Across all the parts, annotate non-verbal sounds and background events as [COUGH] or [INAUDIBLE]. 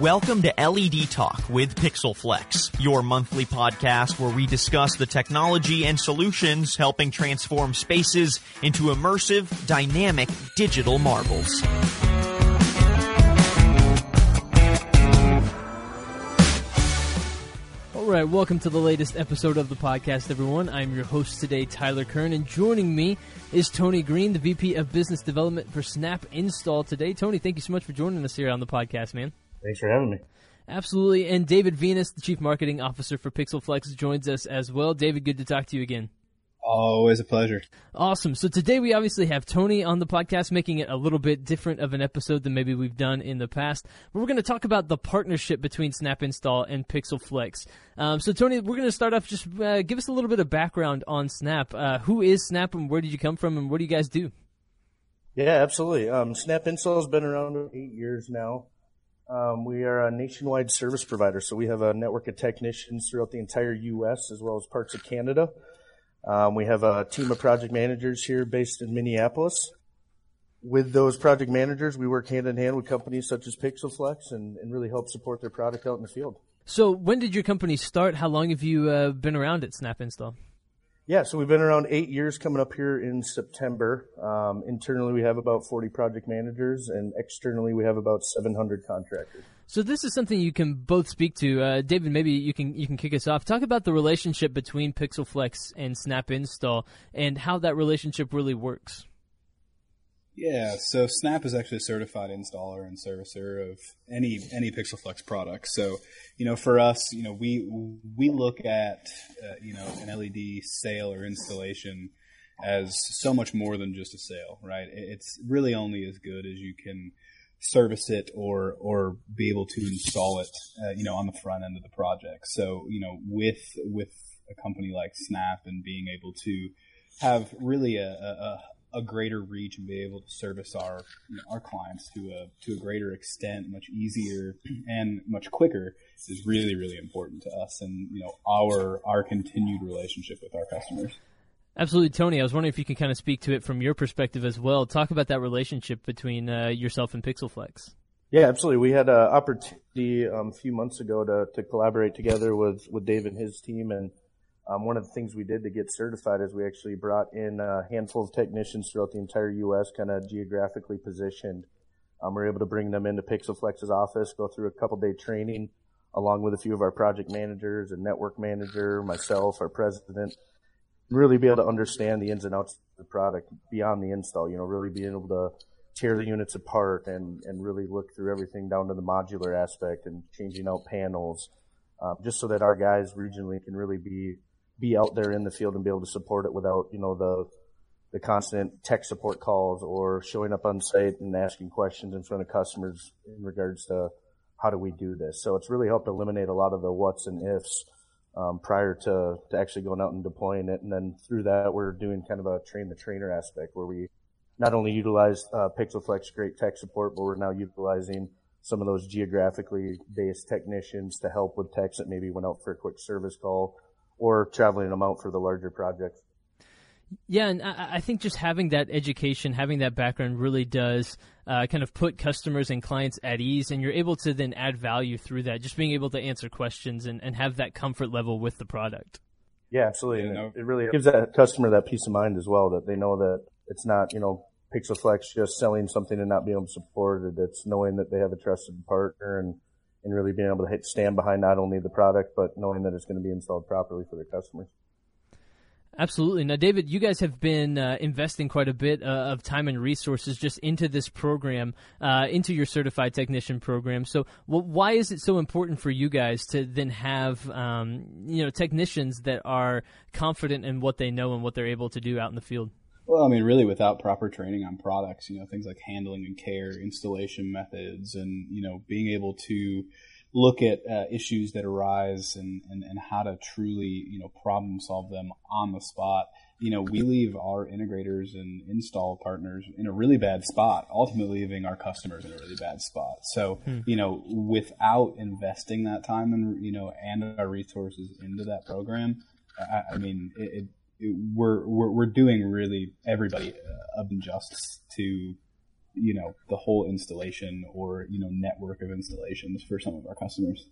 Welcome to LED Talk with Pixelflex, your monthly podcast where we discuss the technology and solutions helping transform spaces into immersive, dynamic digital marvels. All right, welcome to the latest episode of the podcast, everyone. I'm your host today, Tyler Kern, and joining me is Tony Green, the VP of Business Development for Snap Install today. Tony, thank you so much for joining us here on the podcast, man. Thanks for having me. Absolutely. And David Venus, the Chief Marketing Officer for Pixelflex, joins us as well. David, good to talk to you again. Always a pleasure. Awesome. So today we obviously have Tony on the podcast, making it a little bit different of an episode than maybe we've done in the past. But we're going to talk about the partnership between Snap Install and Pixelflex. Um, so Tony, we're going to start off. Just uh, give us a little bit of background on Snap. Uh, who is Snap, and where did you come from, and what do you guys do? Yeah, absolutely. Um, Snap Install has been around eight years now. Um, we are a nationwide service provider, so we have a network of technicians throughout the entire U.S. as well as parts of Canada. Um, we have a team of project managers here based in Minneapolis. With those project managers, we work hand in hand with companies such as Pixelflex and, and really help support their product out in the field. So, when did your company start? How long have you uh, been around at Snap Install? Yeah, so we've been around eight years coming up here in September. Um, internally, we have about 40 project managers, and externally, we have about 700 contractors. So this is something you can both speak to. Uh, David, maybe you can you can kick us off. Talk about the relationship between Pixelflex and Snap Install and how that relationship really works. Yeah, so Snap is actually a certified installer and servicer of any any Pixelflex product. So, you know, for us, you know, we we look at uh, you know an LED sale or installation as so much more than just a sale, right? It's really only as good as you can service it or or be able to install it, uh, you know, on the front end of the project. So you know, with with a company like Snap and being able to have really a, a, a greater reach and be able to service our you know, our clients to a to a greater extent, much easier and much quicker is really really important to us and you know our our continued relationship with our customers. Absolutely, Tony. I was wondering if you can kind of speak to it from your perspective as well. Talk about that relationship between uh, yourself and Pixelflex. Yeah, absolutely. We had an opportunity um, a few months ago to, to collaborate together with, with Dave and his team. And um, one of the things we did to get certified is we actually brought in a handful of technicians throughout the entire U.S., kind of geographically positioned. Um, we were able to bring them into Pixelflex's office, go through a couple day training along with a few of our project managers, a network manager, myself, our president really be able to understand the ins and outs of the product beyond the install, you know, really being able to tear the units apart and, and really look through everything down to the modular aspect and changing out panels, uh, just so that our guys regionally can really be, be out there in the field and be able to support it without, you know, the, the constant tech support calls or showing up on site and asking questions in front of customers in regards to how do we do this. So it's really helped eliminate a lot of the what's and ifs um, prior to, to actually going out and deploying it. And then through that, we're doing kind of a train the trainer aspect where we not only utilize uh, Pixelflex great tech support, but we're now utilizing some of those geographically based technicians to help with techs that maybe went out for a quick service call or traveling them out for the larger projects. Yeah, and I, think just having that education, having that background really does uh, kind of put customers and clients at ease, and you're able to then add value through that, just being able to answer questions and, and have that comfort level with the product. Yeah, absolutely. And it, it really gives that customer that peace of mind as well, that they know that it's not, you know, Pixelflex just selling something and not being able to support it. It's knowing that they have a trusted partner and, and really being able to stand behind not only the product, but knowing that it's going to be installed properly for their customers. Absolutely. Now, David, you guys have been uh, investing quite a bit uh, of time and resources just into this program, uh, into your certified technician program. So, well, why is it so important for you guys to then have, um, you know, technicians that are confident in what they know and what they're able to do out in the field? Well, I mean, really, without proper training on products, you know, things like handling and care, installation methods, and you know, being able to look at uh, issues that arise and, and, and how to truly, you know, problem solve them on the spot. You know, we leave our integrators and install partners in a really bad spot, ultimately leaving our customers in a really bad spot. So, hmm. you know, without investing that time and, you know, and our resources into that program, I, I mean, it, it, it, we're, we're, we're doing really everybody uh, of injustice to you know the whole installation or you know network of installations for some of our customers.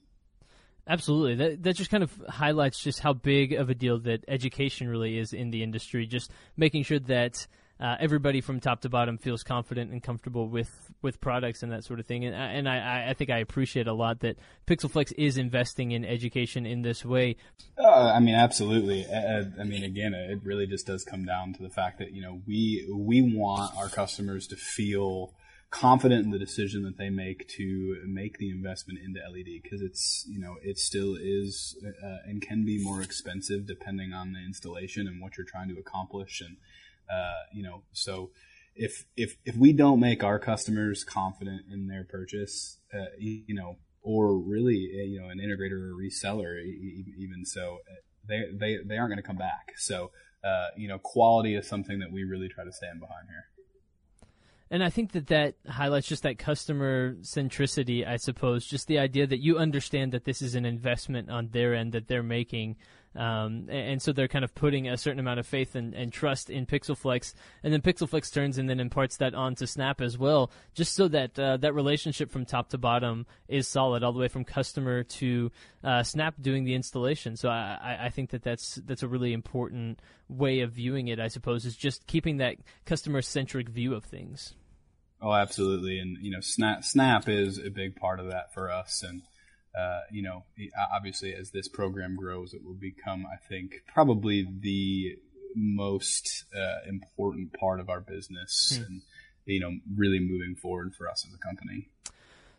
Absolutely. That that just kind of highlights just how big of a deal that education really is in the industry. Just making sure that uh, everybody from top to bottom feels confident and comfortable with, with products and that sort of thing. And, and I, I think I appreciate a lot that PixelFlex is investing in education in this way. Uh, I mean, absolutely. I, I mean, again, it really just does come down to the fact that you know we we want our customers to feel confident in the decision that they make to make the investment into LED because it's you know it still is uh, and can be more expensive depending on the installation and what you're trying to accomplish and uh, you know so if if if we don't make our customers confident in their purchase uh, you know or really uh, you know an integrator or reseller even so uh, they they they aren't going to come back so uh, you know quality is something that we really try to stand behind here and I think that that highlights just that customer centricity, I suppose, just the idea that you understand that this is an investment on their end that they're making. Um, and, so they're kind of putting a certain amount of faith and, and, trust in PixelFlex, and then PixelFlex turns and then imparts that on to Snap as well, just so that uh, that relationship from top to bottom is solid, all the way from customer to uh, Snap doing the installation. So I, I think that that's that's a really important way of viewing it. I suppose is just keeping that customer centric view of things. Oh, absolutely, and you know, Snap Snap is a big part of that for us, and uh, you know, obviously, as this program grows, it will become, I think, probably the most uh, important part of our business, hmm. and you know, really moving forward for us as a company.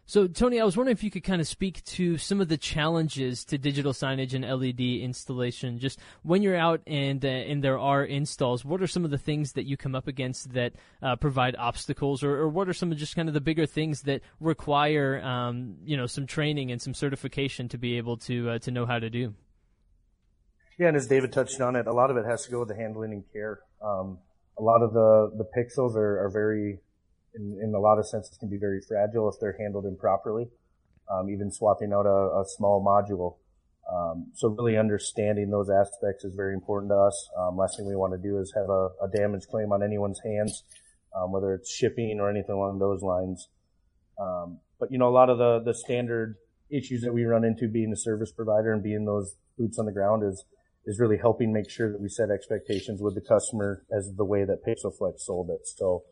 So, Tony, I was wondering if you could kind of speak to some of the challenges to digital signage and LED installation. Just when you're out and uh, and there are installs, what are some of the things that you come up against that uh, provide obstacles, or, or, what are some of just kind of the bigger things that require um, you know some training and some certification to be able to uh, to know how to do? Yeah, and as David touched on it, a lot of it has to go with the handling and care. Um, a lot of the the pixels are, are very in, in a lot of senses can be very fragile if they're handled improperly. Um, even swapping out a, a small module. Um, so really understanding those aspects is very important to us. Um, last thing we want to do is have a, a damage claim on anyone's hands, um, whether it's shipping or anything along those lines. Um, but you know, a lot of the the standard issues that we run into being a service provider and being those boots on the ground is is really helping make sure that we set expectations with the customer as the way that PixelFlex sold it. So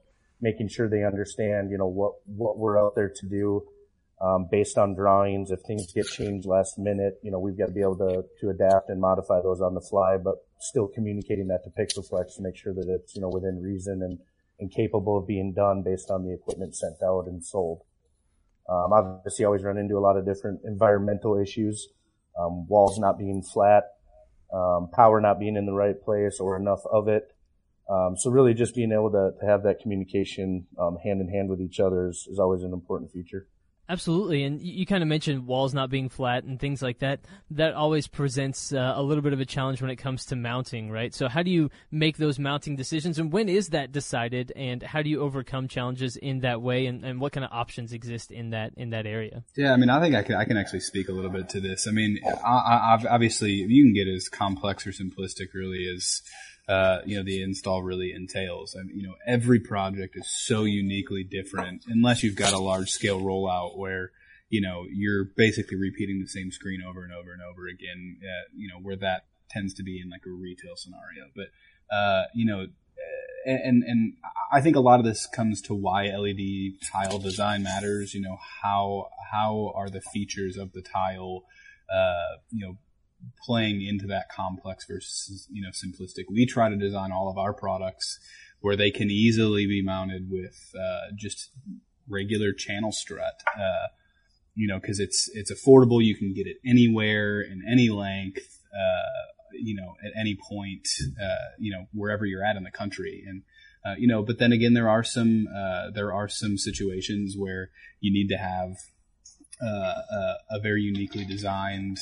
making sure they understand, you know, what, what we're out there to do, um, based on drawings. If things get changed last minute, you know, we've got to be able to, to adapt and modify those on the fly, but still communicating that to PixelFlex to make sure that it's, you know, within reason and, and capable of being done based on the equipment sent out and sold. Um, obviously always run into a lot of different environmental issues, um, walls not being flat, um, power not being in the right place or enough of it. Um, so really just being able to, to have that communication um, hand in hand with each other is, is always an important feature. Absolutely, and you, you kind of mentioned walls not being flat and things like that. That always presents uh, a little bit of a challenge when it comes to mounting, right? So, how do you make those mounting decisions, and when is that decided, and how do you overcome challenges in that way, and, and what kind of options exist in that in that area? Yeah, I mean, I think I can I can actually speak a little bit to this. I mean, I, I, obviously, you can get as complex or simplistic really as uh, you know, the install really entails. I mean, you know, every project is so uniquely different unless you've got a large scale rollout where, you know, you're basically repeating the same screen over and over and over again, uh, you know, where that tends to be in like a retail scenario. But, uh, you know, and, and I think a lot of this comes to why LED tile design matters. You know, how, how are the features of the tile, uh, you know, playing into that complex versus you know simplistic. We try to design all of our products where they can easily be mounted with uh, just regular channel strut. Uh, you know, because it's it's affordable. You can get it anywhere in any length. Uh, you know, at any point. Uh, you know, wherever you're at in the country, and uh, you know, but then again, there are some uh, there are some situations where you need to have a very uniquely designed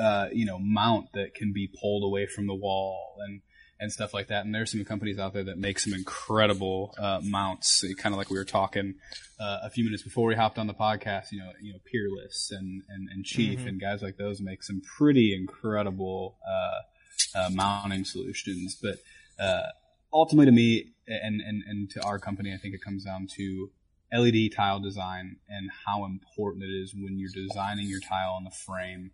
uh, you know mount that can be pulled away from the wall and and stuff like that. And there's some companies out there that make some incredible uh, mounts, kind of like we were talking uh, a few minutes before we hopped on the podcast. You know, you know, Peerless and and, and Chief mm-hmm. and guys like those make some pretty incredible uh, uh mounting solutions. But uh, ultimately, to me, and, and, and to our company, I think it comes down to LED tile design and how important it is when you're designing your tile on the frame.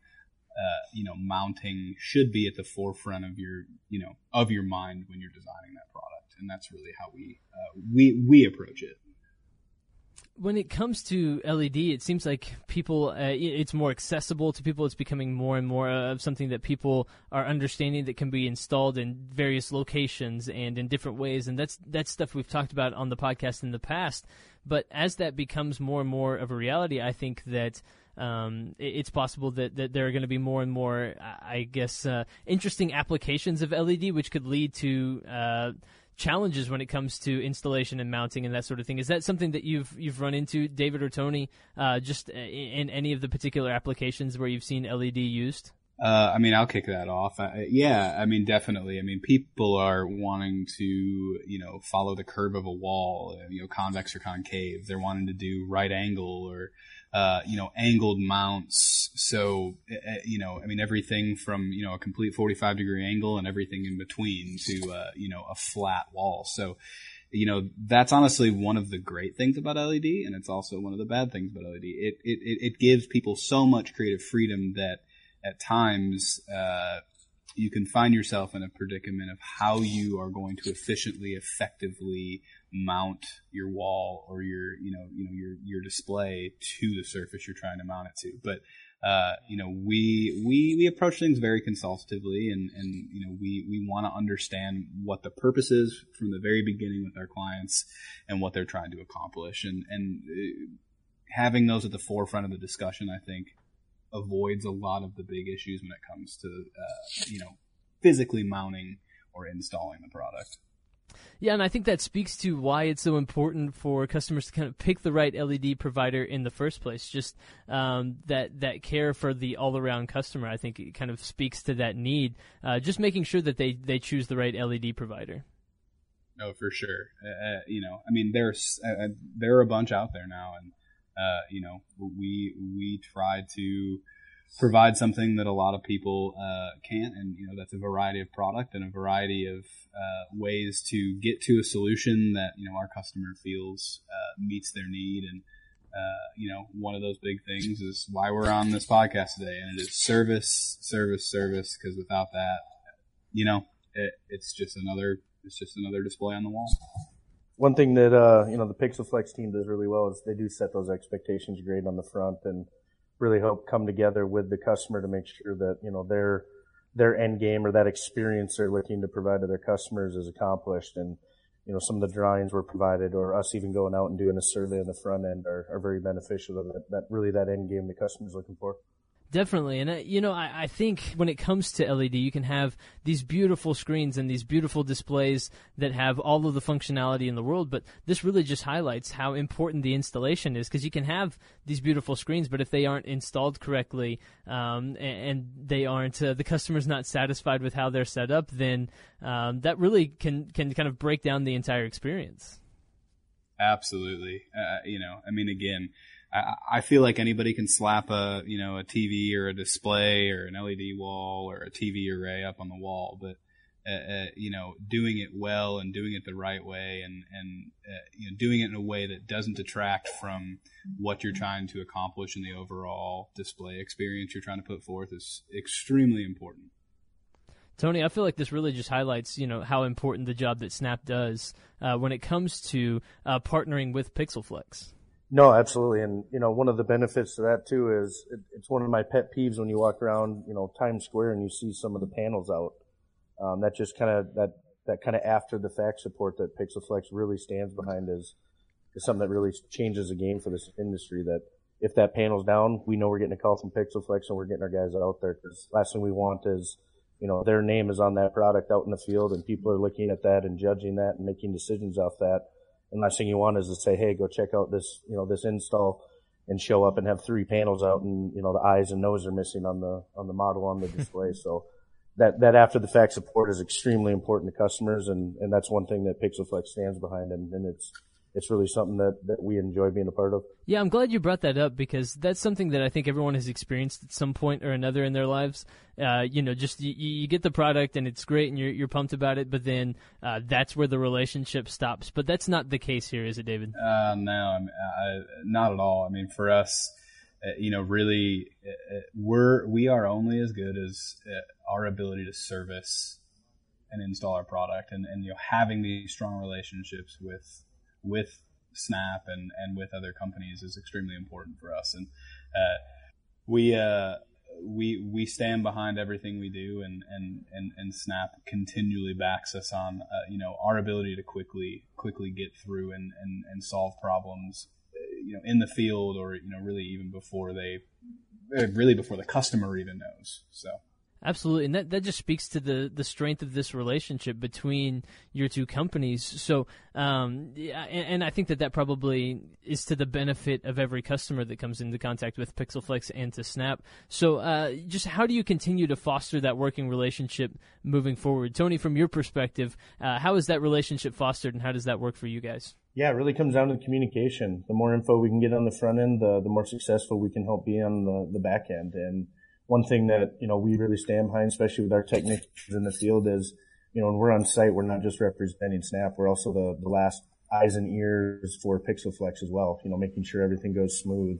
Uh, you know, mounting should be at the forefront of your, you know, of your mind when you're designing that product, and that's really how we uh, we we approach it when it comes to LED, it seems like people, uh, it's more accessible to people. It's becoming more and more of something that people are understanding that can be installed in various locations and in different ways. And that's that's stuff we've talked about on the podcast in the past. But as that becomes more and more of a reality, I think that um, it's possible that, that there are going to be more and more, I guess, uh, interesting applications of LED, which could lead to uh, challenges when it comes to installation and mounting and that sort of thing. Is that something that you've you've run into, David or Tony, uh, just in, in, any of the particular applications where you've seen LED used? Uh, I mean, I'll kick that off. Uh, yeah, I mean, definitely. I mean, people are wanting to, you know, follow the curve of a wall, you know, convex or concave. They're wanting to do right angle or uh, you know, angled mounts. So, eh, eh, you know, I mean, everything from, you know, a complete 45 degree angle and everything in between to, uh, you know, a flat wall. So, you know, that's honestly one of the great things about LED, and it's also one of the bad things about LED. It, it, it gives people so much creative freedom that at times, uh, you can find yourself in a predicament of how you are going to efficiently, effectively mount your wall or your you know you know your your display to the surface you're trying to mount it to. But uh, you know we we we approach things very consultatively and and you know we we want to understand what the purpose is from the very beginning with our clients and what they're trying to accomplish and and uh, having those at the forefront of the discussion I think avoids a lot of the big issues when it comes to uh, you know physically mounting or installing the product. Yeah, and I think that speaks to why it's so important for customers to kind of pick the right LED provider in the first place. Just um, that that care for the all around customer. I think it kind of speaks to that need. Uh, just making sure that they they choose the right LED provider. No, for sure. Uh, uh, you know, I mean, there's uh, uh, there are a bunch out there now, and uh, you know, we we try to provide something that a lot of people uh, can't, and you know that's a variety of product and a variety of uh, ways to get to a solution that you know our customer feels uh, meets their need. And uh, you know, one of those big things is why we're on this podcast today, and it is service, service, service. Because without that, you know, it, it's just another it's just another display on the wall. One thing that uh, you know the PixelFlex team does really well is they do set those expectations great on the front and really help come together with the customer to make sure that, you know, their, their end game or that experience they're looking to provide to their customers is accomplished. And, you know, some of the drawings were provided or us even going out and doing a survey on the front end are, are very beneficial to that, that really that end game the customer's looking for. Definitely, and uh, you know, I, I, think when it comes to LED, you can have these beautiful screens and these beautiful displays that have all of the functionality in the world. But this really just highlights how important the installation is, because you can have these beautiful screens, but if they aren't installed correctly um, and, and, they aren't, uh, the customer's not satisfied with how they're set up, then um, that really can can kind of break down the entire experience. Absolutely, uh, you know, I mean, again I, feel like anybody can slap a you know a TV or a display or an LED wall or a TV array up on the wall, but uh, uh, you know doing it well and doing it the right way and and uh, you know doing it in a way that doesn't detract from what you're trying to accomplish in the overall display experience you're trying to put forth is extremely important. Tony, I feel like this really just highlights, you know, how important the job that Snap does uh, when it comes to uh, partnering with PixelFlex. No, absolutely. And, you know, one of the benefits to that too is it, it's one of my pet peeves when you walk around, you know, Times Square and you see some of the panels out. Um, that just kind of, that, that kind of after the fact support that PixelFlex really stands behind is, is something that really changes the game for this industry that if that panel's down, we know we're getting a call from PixelFlex and we're getting our guys out there because last thing we want is, you know, their name is on that product out in the field and people are looking at that and judging that and making decisions off that and last thing you want is to say, hey, go check out this, you know, this install and show up and have three panels out and, you know, the eyes and nose are missing on the, on the model on the display. so that, that after the fact support is extremely important to customers. And, and that's one thing that PixelFlex stands behind. And, and it's, it's really something that, that we enjoy being a part of. Yeah, I'm glad you brought that up because that's something that I think everyone has experienced at some point or another in their lives. Uh, you know, just you, you, get the product and it's great and you're, you're pumped about it, but then uh, that's where the relationship stops. But that's not the case here, is it, David? Uh, no, I mean, I, not at all. I mean, for us, uh, you know, really, uh, uh, we're we are only as good as our ability to service and install our product, and, and you know, having these strong relationships with with Snap and, and with other companies is extremely important for us. And uh, we uh, we we stand behind everything we do, and and and, and Snap continually backs us on uh, you know our ability to quickly quickly get through and, and, and solve problems uh, you know in the field or you know really even before they uh, really before the customer even knows. So. Absolutely, and that, that just speaks to the, the strength of this relationship between your two companies. So, um, yeah, and, and, I think that that probably is to the benefit of every customer that comes into contact with PixelFlex and to Snap. So, uh, just how do you continue to foster that working relationship moving forward, Tony? From your perspective, uh, how is that relationship fostered, and how does that work for you guys? Yeah, it really comes down to the communication. The more info we can get on the front end, the the more successful we can help be on the, the back end, and one thing that, you know, we really stand behind, especially with our technicians in the field is, you know, when we're on site, we're not just representing Snap, we're also the, the last eyes and ears for PixelFlex as well, you know, making sure everything goes smooth,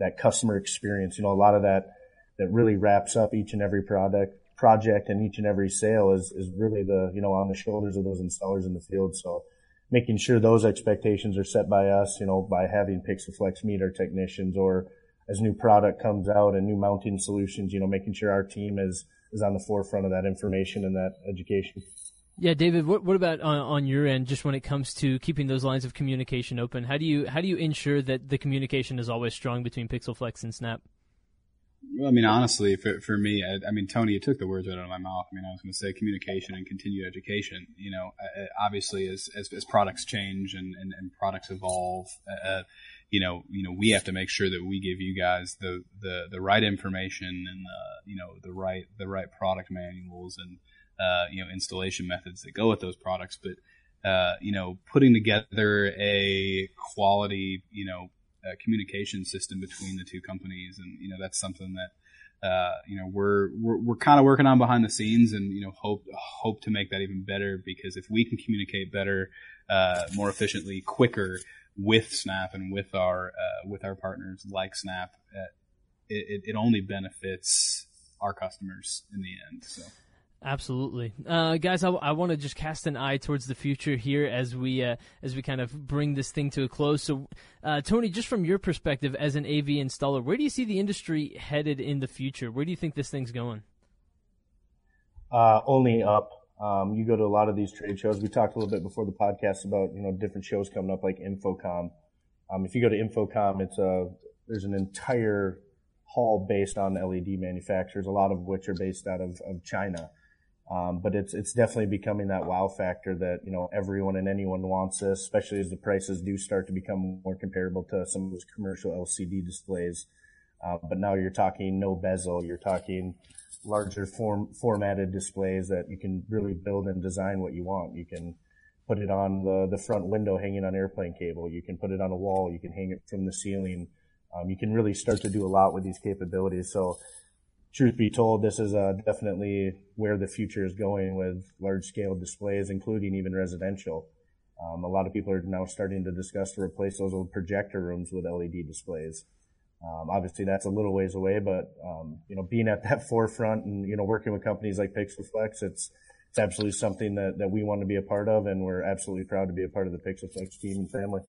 that customer experience, you know, a lot of that, that really wraps up each and every product, project and each and every sale is, is really the, you know, on the shoulders of those installers in the field. So making sure those expectations are set by us, you know, by having PixelFlex meet our technicians or, as new product comes out and new mounting solutions, you know, making sure our team is, is on the forefront of that information and that education. Yeah, David. What, what about on, on, your end? Just when it comes to keeping those lines of communication open, how do you how do you ensure that the communication is always strong between PixelFlex and Snap? Well, I mean, honestly, for, for me, I, I, mean, Tony, you took the words right out of my mouth. I mean, I was going to say communication and continued education. You know, uh, uh, obviously, as, as, as products change and, and, and products evolve, uh, uh you know, you know, we have to make sure that we give you guys the, the, the right information and, the, you know, the right, the right product manuals and, uh, you know, installation methods that go with those products. But, uh, you know, putting together a quality, you know, communication system between the two companies. And, you know, that's something that, uh, you know, we're, we're, we're kind of working on behind the scenes and, you know, hope, hope to make that even better because if we can communicate better, uh, more efficiently, quicker, with Snap and with our uh, with our partners like Snap, uh, it, it only benefits our customers in the end. So. Absolutely, uh, guys. I, I want to just cast an eye towards the future here as we uh, as we kind of bring this thing to a close. So, uh, Tony, just from your perspective as an AV installer, where do you see the industry headed in the future? Where do you think this thing's going? Uh, only up. Um, you go to a lot of these trade shows. We talked a little bit before the podcast about you know different shows coming up like InfoComm. Um, if you go to InfoComm, it's a there's an entire hall based on LED manufacturers, a lot of which are based out of, of China. Um, but it's it's definitely becoming that wow factor that you know everyone and anyone wants this, especially as the prices do start to become more comparable to some of those commercial LCD displays. Uh, but now you're talking no bezel, you're talking larger form formatted displays that you can really build and design what you want. You can put it on the, the front window hanging on airplane cable. You can put it on a wall. You can hang it from the ceiling. Um, you can really start to do a lot with these capabilities. So truth be told, this is uh, definitely where the future is going with large scale displays, including even residential. Um, a lot of people are now starting to discuss to replace those old projector rooms with LED displays. Um, obviously, that's a little ways away, but um, you know, being at that [LAUGHS] forefront and you know, working with companies like PixelFlex, it's it's absolutely something that, that we want to be a part of, and we're absolutely proud to be a part of the PixelFlex team and family.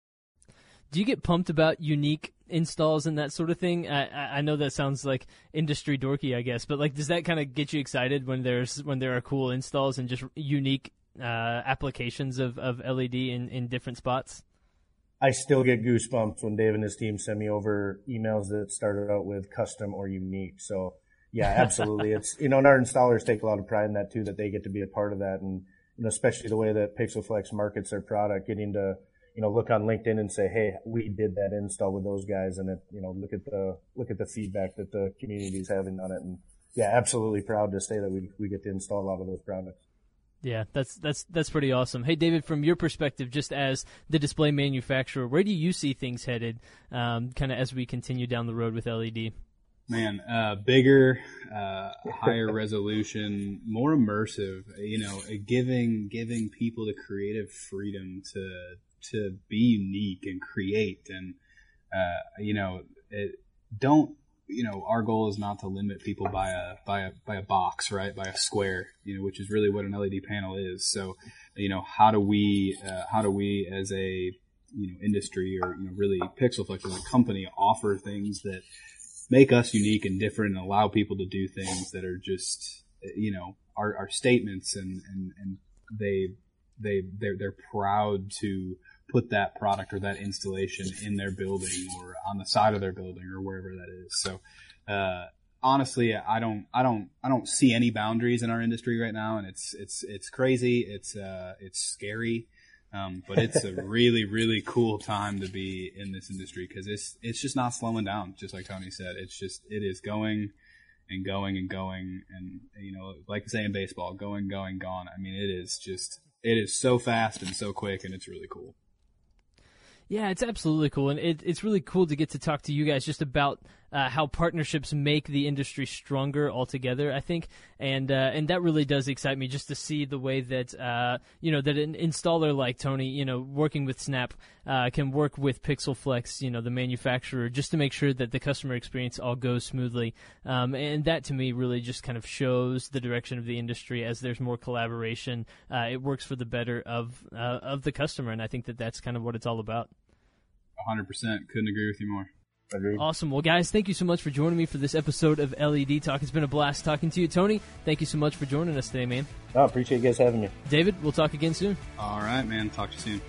Do you get pumped about unique installs and that sort of thing? I, I know that sounds like industry dorky, I guess, but like, does that kind of get you excited when there's when there are cool installs and just unique uh, applications of, of LED in, in different spots? I still get goosebumps when Dave and his team send me over emails that started out with custom or unique. So yeah, [LAUGHS] absolutely. it's, you know, and our installers take a lot of pride in that too, that they get to be a part of that. And, you know, especially the way that PixelFlex markets their product, getting to, you know, look on LinkedIn and say, Hey, we did that install with those guys. And it, you know, look at the, look at the feedback that the community is having on it. And yeah, absolutely proud to say that we, we get to install a lot of those products. Yeah, that's that's that's pretty awesome. Hey, David, from your perspective, just as the display manufacturer, where do you see things headed, um, kind of as we continue down the road with LED? Man, uh, bigger, uh, higher [LAUGHS] resolution, more immersive. You know, giving giving people the creative freedom to to be unique and create, and uh, you know, it, don't you know, our goal is not to limit people by a by a by a box, right? By a square, you know, which is really what an LED panel is. So, you know, how do we uh, how do we as a you know industry or you know really Pixelflex as a company offer things that make us unique and different and allow people to do things that are just you know our, our statements and and and they they they're, they're proud to put that product or that installation in their building or on the side of their building or wherever that is. So, uh, honestly, I don't, I don't, I don't see any boundaries in our industry right now, and it's, it's, it's crazy. It's, uh, it's scary. Um, but it's a [LAUGHS] really, really cool time to be in this industry because it's, it's just not slowing down. Just like Tony said, it's just, it is going and going and going. And, you know, like say in baseball, going, going, gone. I mean, it is just, it is so fast and so quick and it's really cool. Yeah, it's absolutely cool, and it, it's really cool to get to talk to you guys just about uh, how partnerships make the industry stronger altogether. I think, and uh, and that really does excite me just to see the way that uh, you know that an installer like Tony, you know, working with Snap, uh, can work with PixelFlex, you know, the manufacturer, just to make sure that the customer experience all goes smoothly. Um, and that to me really just kind of shows the direction of the industry as there's more collaboration. Uh, it works for the better of uh, of the customer, and I think that that's kind of what it's all about. 100%. Couldn't agree with you more. Agreed. Awesome. Well, guys, thank you so much for joining me for this episode of LED Talk. It's been a blast talking to you, Tony. Thank you so much for joining us today, man. I appreciate you guys having me. David, we'll talk again soon. All right, man. Talk to you soon.